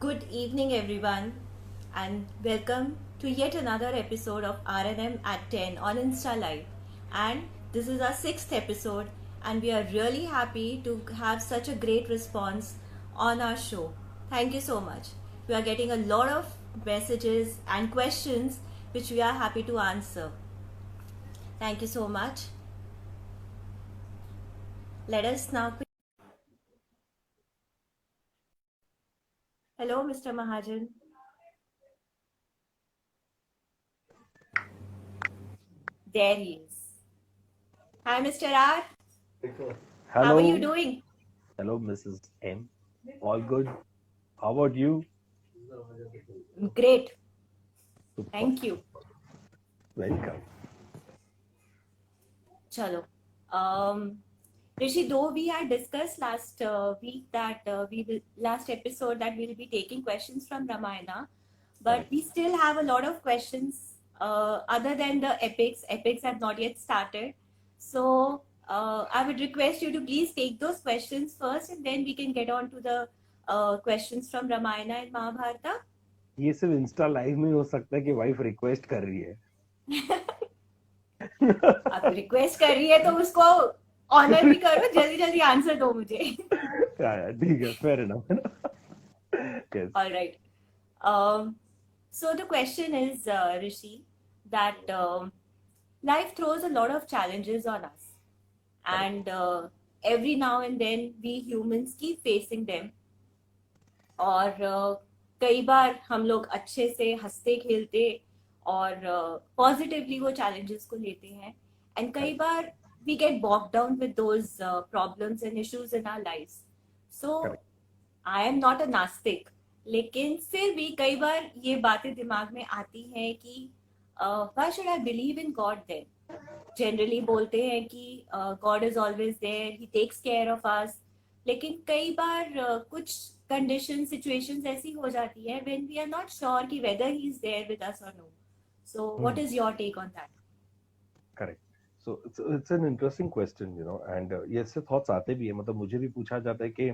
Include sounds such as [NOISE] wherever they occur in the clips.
Good evening, everyone, and welcome to yet another episode of RNM at 10 on Insta Live. And this is our sixth episode, and we are really happy to have such a great response on our show. Thank you so much. We are getting a lot of messages and questions which we are happy to answer. Thank you so much. Let us now. Hello, Mr. Mahajan. There he is. Hi, Mr. R. Hello. How are you doing? Hello, Mrs. M. All good. How about you? Great. Super. Thank you. Welcome. Chalo. Um, Rishi, though we had discussed last uh, week that uh, we will last episode that we will be taking questions from Ramayana, but Right. we still have a lot of questions uh, other than the epics. Epics have not yet started, so uh, I would request you to please take those questions first, and then we can get on to the uh, questions from Ramayana and Mahabharata. ये सिर्फ़ Insta live में हो सकता है कि wife request कर रही है अब रिक्वेस्ट कर रही है तो उसको ऑनर भी करो? जल्दी जल्दी आंसर दो मुझे। हाँ, हाँ, ठीक है फेयर इनफ है ना? So the question is Rishi that life throws a lot of challenges on us and every now and then we humans की फेसिंग देम और uh, कई बार हम लोग अच्छे से हँसते खेलते और uh, पॉजिटिवली वो चैलेंजेस को लेते हैं. एंड कई बार we get bogged down with those uh, problems and issues in our lives. So Correct. I am not a नास्तिक लेकिन फिर भी कई बार ये बातें दिमाग में आती हैं कि why should I believe in God then generally बोलते हैं कि God is always there he takes care of us लेकिन कई बार uh, कुछ कंडीशन सिचुएशंस ऐसी हो जाती है when we are not sure कि whether he is there with us और no so what is your take on that correct so it's an interesting question you know and ये ऐसे thoughts आते भी है। मतलब मुझे भी पूछा जाता है कि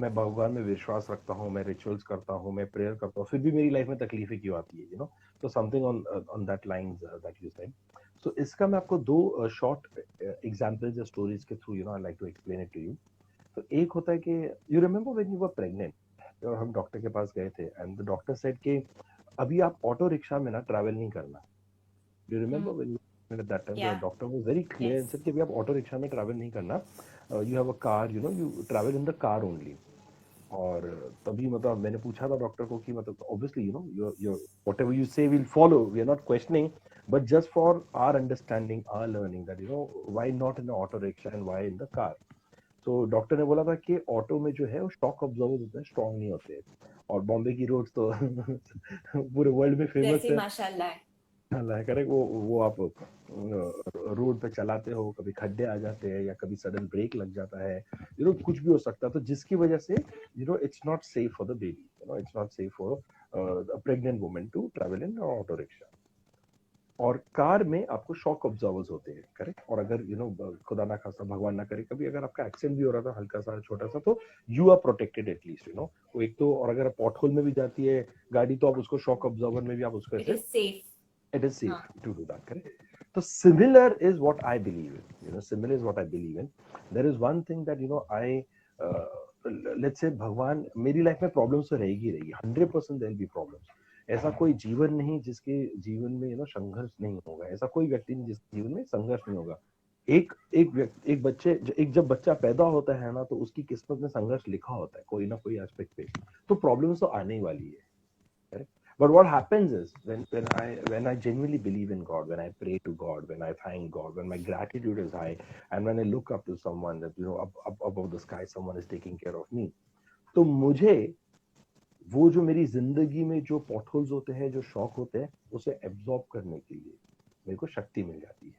मैं भगवान में विश्वास रखता हूँ मैं रिचुअल्स करता हूँ मैं प्रेयर करता हूँ फिर भी मेरी लाइफ में तकलीफें क्यों आती है यू नो तो something on on that lines that you said so इसका मैं आपको दो शॉर्ट एग्जांपल्स या स्टोरीज के through you know I like to explain it to you तो एक होता है कि you remember when you were pregnant और हम डॉक्टर के पास गए थे एंड द डॉक्टर सेड कि अभी आप ऑटो रिक्शा में ना ट्रैवल नहीं करना. Do remember. When you Yeah. कि आप ऑटो रिक्शा में ट्रैवल नहीं करना। You have a car you know you travel in the car only और तभी मतलब मैंने पूछा था डॉक्टर को कि मतलब obviously you know your your whatever you say will follow we are not questioning but just for our understanding our learning that you know why not in auto rickshaw and why in the car तो doctor ने बोला था कि auto में जो है वो shock observers होते हैं स्ट्रांग नहीं होते। और बॉम्बे की रोड तो [LAUGHS] पूरे वर्ल्ड में फ़ेमस है। अल्लाह करेक्ट वो वो आप रोड पे चलाते हो, कभी खड्डे आ जाते हैं या कभी सडन ब्रेक लग जाता है यू नो कुछ भी हो सकता है तो जिसकी वजह से you know it's not safe for the baby you know it's not safe for pregnant woman to travel in auto rickshaw और कार में आपको शॉक ऑब्जर्वर्स होते हैं करेक्ट और अगर यू नो खुदा ना खासा भगवान ना करे, कभी अगर आपका एक्सीडेंट भी हो रहा था, हल्का सा, छोटा सा तो you are protected at least you know एक तो और अगर पॉट होल में भी जाती है, गाड़ी तो आप उसको शॉक ऑब्जर्वर में भी आप उसको safe it is safe Huh. to do that correct? So similar is what i believe in you know similar is what i believe in. There is one thing that you know i uh, let's say भगवान मेरी life में problems तो रहेगी रहेगी hundred percent there be problems ऐसा कोई जीवन नहीं जिसके जीवन में यू नो संघर्ष नहीं होगा ऐसा कोई व्यक्ति नहीं जिसके जीवन में संघर्ष नहीं होगा। एक एक व्यक्ति एक बच्चे एक जब बच्चा पैदा होता है ना तो उसकी किस्मत में संघर्ष लिखा होता है कोई ना कोई एस्पेक्ट पे। तो प्रॉब्लम्स तो आने ही वाली है But what happens is when, when I when I genuinely believe in God, when I pray to God, when I thank God, when my gratitude is high, and when I look up to someone that you know up, up above the sky, someone is taking care of me. तो मुझे वो जो मेरी ज़िंदगी में जो potholes होते हैं जो शौक होते हैं उसे एब्जॉर्ब करने के लिए मेरे को शक्ति मिल जाती है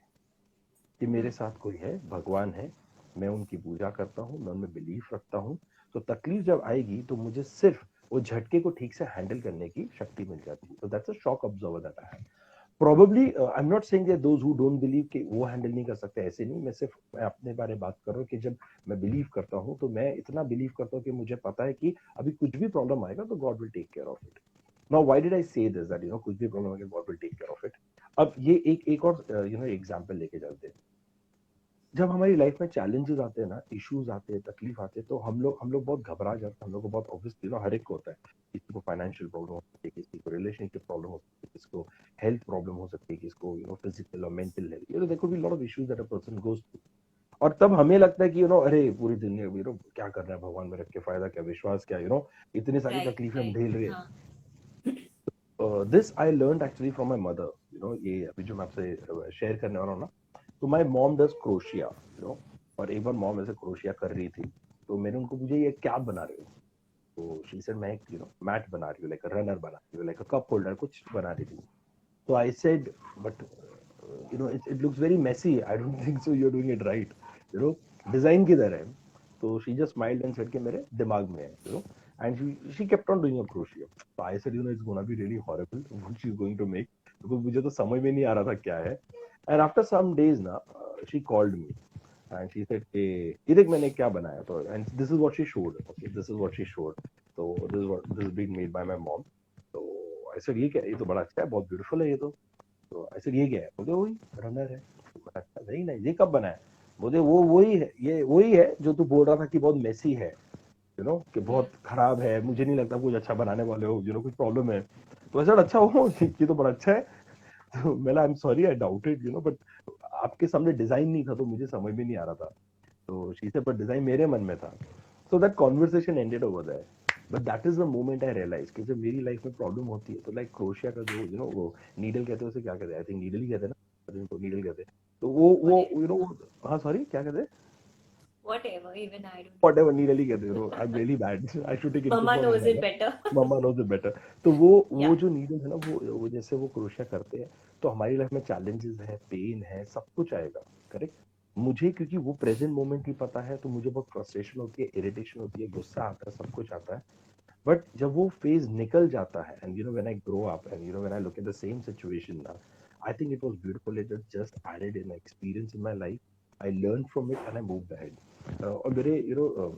कि मेरे साथ कोई है भगवान है मैं उनकी पूजा करता हूँ मैं उनमें बिलीफ रखता हूँ तो तकलीफ़ जब आएगी तो मुझे सिर्फ़ वो झटके को ठीक से हैंडल करने की शक्ति मिल जाती है। तो that's a shock absorber that I probably uh, i'm not saying that those who don't believe कि वो हैंडल नहीं कर सकते ऐसे नहीं। मैं सिर्फ़ मैं अपने बारे में बात कर रहा हूँ कि जब मैं बिलीव करता हूँ तो मैं इतना बिलीव करता हूँ कि मुझे पता है कि अभी कुछ भी प्रॉब्लम आएगा तो God will take care of it now why did I say this that you know कुछ भी प्रॉब्लम आएगा God will take care of it अब ये एक एक और यू नो एग्जांपल लेके चलते हैं। जब हमारी लाइफ में चैलेंजेस आते हैं ना इश्यूज़ आते हैं तकलीफ़ आते हैं तो हम लोग हम लोग बहुत घबरा जाते हैं हम लोग को बहुत ऑब्वियसली नो हर एक को होता है। किसी को फाइनेंशियल प्रॉब्लम हो सकती है किसी को रिलेशनशिप प्रॉब्लम हो सकती है किसी को हेल्थ प्रॉब्लम हो सकती है किसी को यू नो फ़िज़िकल और mental health you know could be lot of issues that a person goes through और तब हमें लगता है कि यू नो अरे पूरी दुनिया यू नो क्या कर रहा है भगवान में रख के फ़ायदा क्या विश्वास क्या यू नो इतनी सारी तकलीफें हम झेल रहे हैं। हाँ, this I learn actually from my mother you know ये अभी जो मैं आपसे शेयर करने वाला हूँ ना तो my mom does crochet you know और एक बार मॉम ऐसे क्रोशिया कर रही थी तो मैंने उनको पूछा, ये क्या बना रहे हो? तो शी सेड मैं यू नो मैट बना रही हूँ लाइक रनर बना रही हूँ लाइक कप होल्डर कुछ बना रही थी. तो I said but you know it looks very messy I don't think so you are doing it right you know design किधर है? तो she just smiled and said कि मेरे दिमाग में है you know and she she kept on doing a crochet so i said, you know, it's gonna be really horrible. What she's going to make? because मुझे तो समझ में नहीं आ रहा था क्या है। And after some days ना she called me and she said कि ये देख मैंने क्या बनाया तो and this is what she showed, okay, this is what she showed. So this is what, this is being made by my mom. So I said, ये क्या? ये तो बड़ा अच्छा है, बहुत ब्यूटीफुल है ये तो. तो I said, ये क्या है? बोलते वही रनर है. अच्छा नहीं नहीं, ये कब बनाया? बोलते वो, वही है, ये वही है जो तू बोल रहा था कि बहुत मेसी है यू नो कि बहुत खराब है, मुझे नहीं लगता कुछ अच्छा बनाने वाले हो यू नो कुछ प्रॉब्लम है. तो ऐसा अच्छा हो, ये तो बड़ा अच्छा है. तो मैं I am sorry I doubted you know but आपके सामने डिज़ाइन नहीं था तो मुझे समझ में नहीं आ रहा था। तो शीशे पर डिज़ाइन मेरे मन में था. So that conversation ended over that but that is the moment I realize कि जब मेरी लाइफ में प्रॉब्लम होती है तो लाइक क्रोशिया का जो यू नो वो नीडल कहते हैं, उसे क्या कहते हैं? आई थिंक नीडल ही कहते हैं ना नीडल कहते हैं। तो वो वो यू नो हाँ सॉरी क्या कहते हैं? Whatever, even I don't. whatever कहते हैं I am really bad I should take Mama knows it better. Mama knows it better तो वो वो जो नीडल है ना वो वो जैसे वो क्रोशिया करते हैं तो हमारी लाइफ में चैलेंजेस है पेन है सब कुछ आएगा करेक्ट मुझे क्योंकि वो प्रेजेंट मोमेंट ही पता है तो मुझे बहुत फ्रस्ट्रेशन होती है इरिटेशन होती है गुस्सा आता है सब कुछ आता है। बट जब वो फ़ेज़ निकल जाता है and you know when I grow up and you know when I look at the same situation ना I think it was beautiful it just added in experience in my life I learn from it and I move ahead और मेरे you know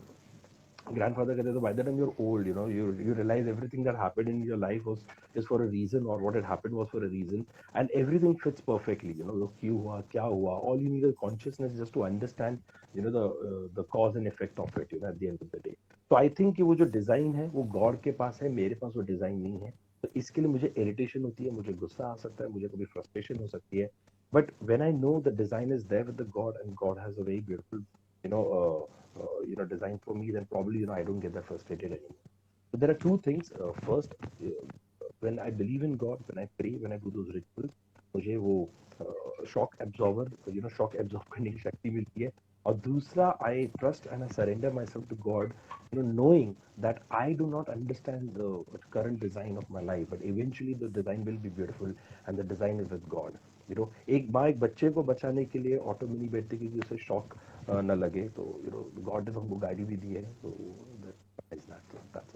grandfather कहते तो by the time you're old you know you you realize everything that happened in your life was is for a reason or what had happened was for a reason and everything fits perfectly you know वो क्यों हुआ क्या हुआ all you need is consciousness just to understand you know the uh, the cause and effect of it you know at the end of the day तो I think कि वो जो design है वो गॉड के पास है मेरे पास वो डिज़ाइन नहीं है तो इसके लिए मुझे इरिटेशन होती है मुझे गुस्सा आ सकता है मुझे कभी फ्रस्ट्रेशन हो सकती है but when I know the design is there with the God and God has a very beautiful you know uh, uh, you know design for me then probably you know i don't get that frustrated anymore. So there are two things uh, first uh, when i believe in god when i pray when i do those rituals मुझे वो shock absorber you know shock absorb करने की शक्ति मिलती है। और दूसरा I trust and I surrender myself to God you know knowing that I do not understand the current design of my life but eventually the design will be beautiful and the design is with God you know एक माँ एक बच्चे को बचाने के लिए auto में नहीं बैठती क्योंकि उसे शॉक न लगे तो यू नो गॉड ने तो हमको गाड़ी भी दी है तो that that's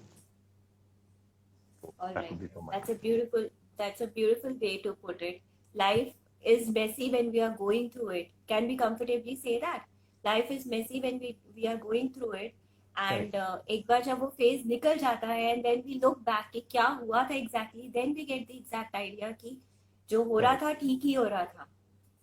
All right. That's a beautiful. That's a beautiful way to put it. Life is messy when we are going through it. Can we comfortably say that? Life is messy when we we are going through it. And uh, एक बार जब वो phase निकल जाता है and then we look back कि क्या हुआ था exactly, then we get the exact idea कि जो हो रहा था ठीक ही हो रहा था.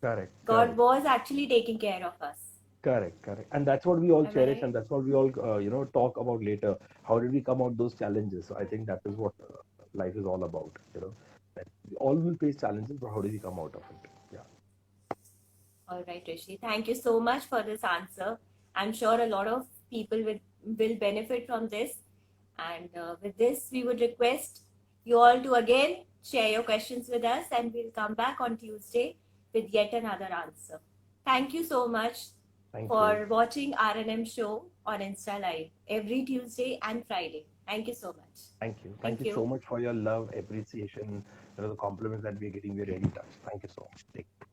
correct God correct, was actually taking care of us. Correct correct and that's what we all Am cherish right? and that's what we all uh, you know talk about later how did we come out those challenges so i think that is what uh, life is all about you know that we all will face challenges but how do we come out of it yeah All right, Rishi. Thank you so much for this answer. I'm sure a lot of people will, will benefit from this. And uh, with this, we would request you all to again share your questions with us, and we'll come back on Tuesday with yet another answer. Thank you so much thank for you watching RNM show on Insta Live every Tuesday and Friday. Thank you so much. Thank you. Thank, Thank you. you. so much for your love, appreciation, you know, the compliments that we're getting. We're really touched. Thank you so much. Take care.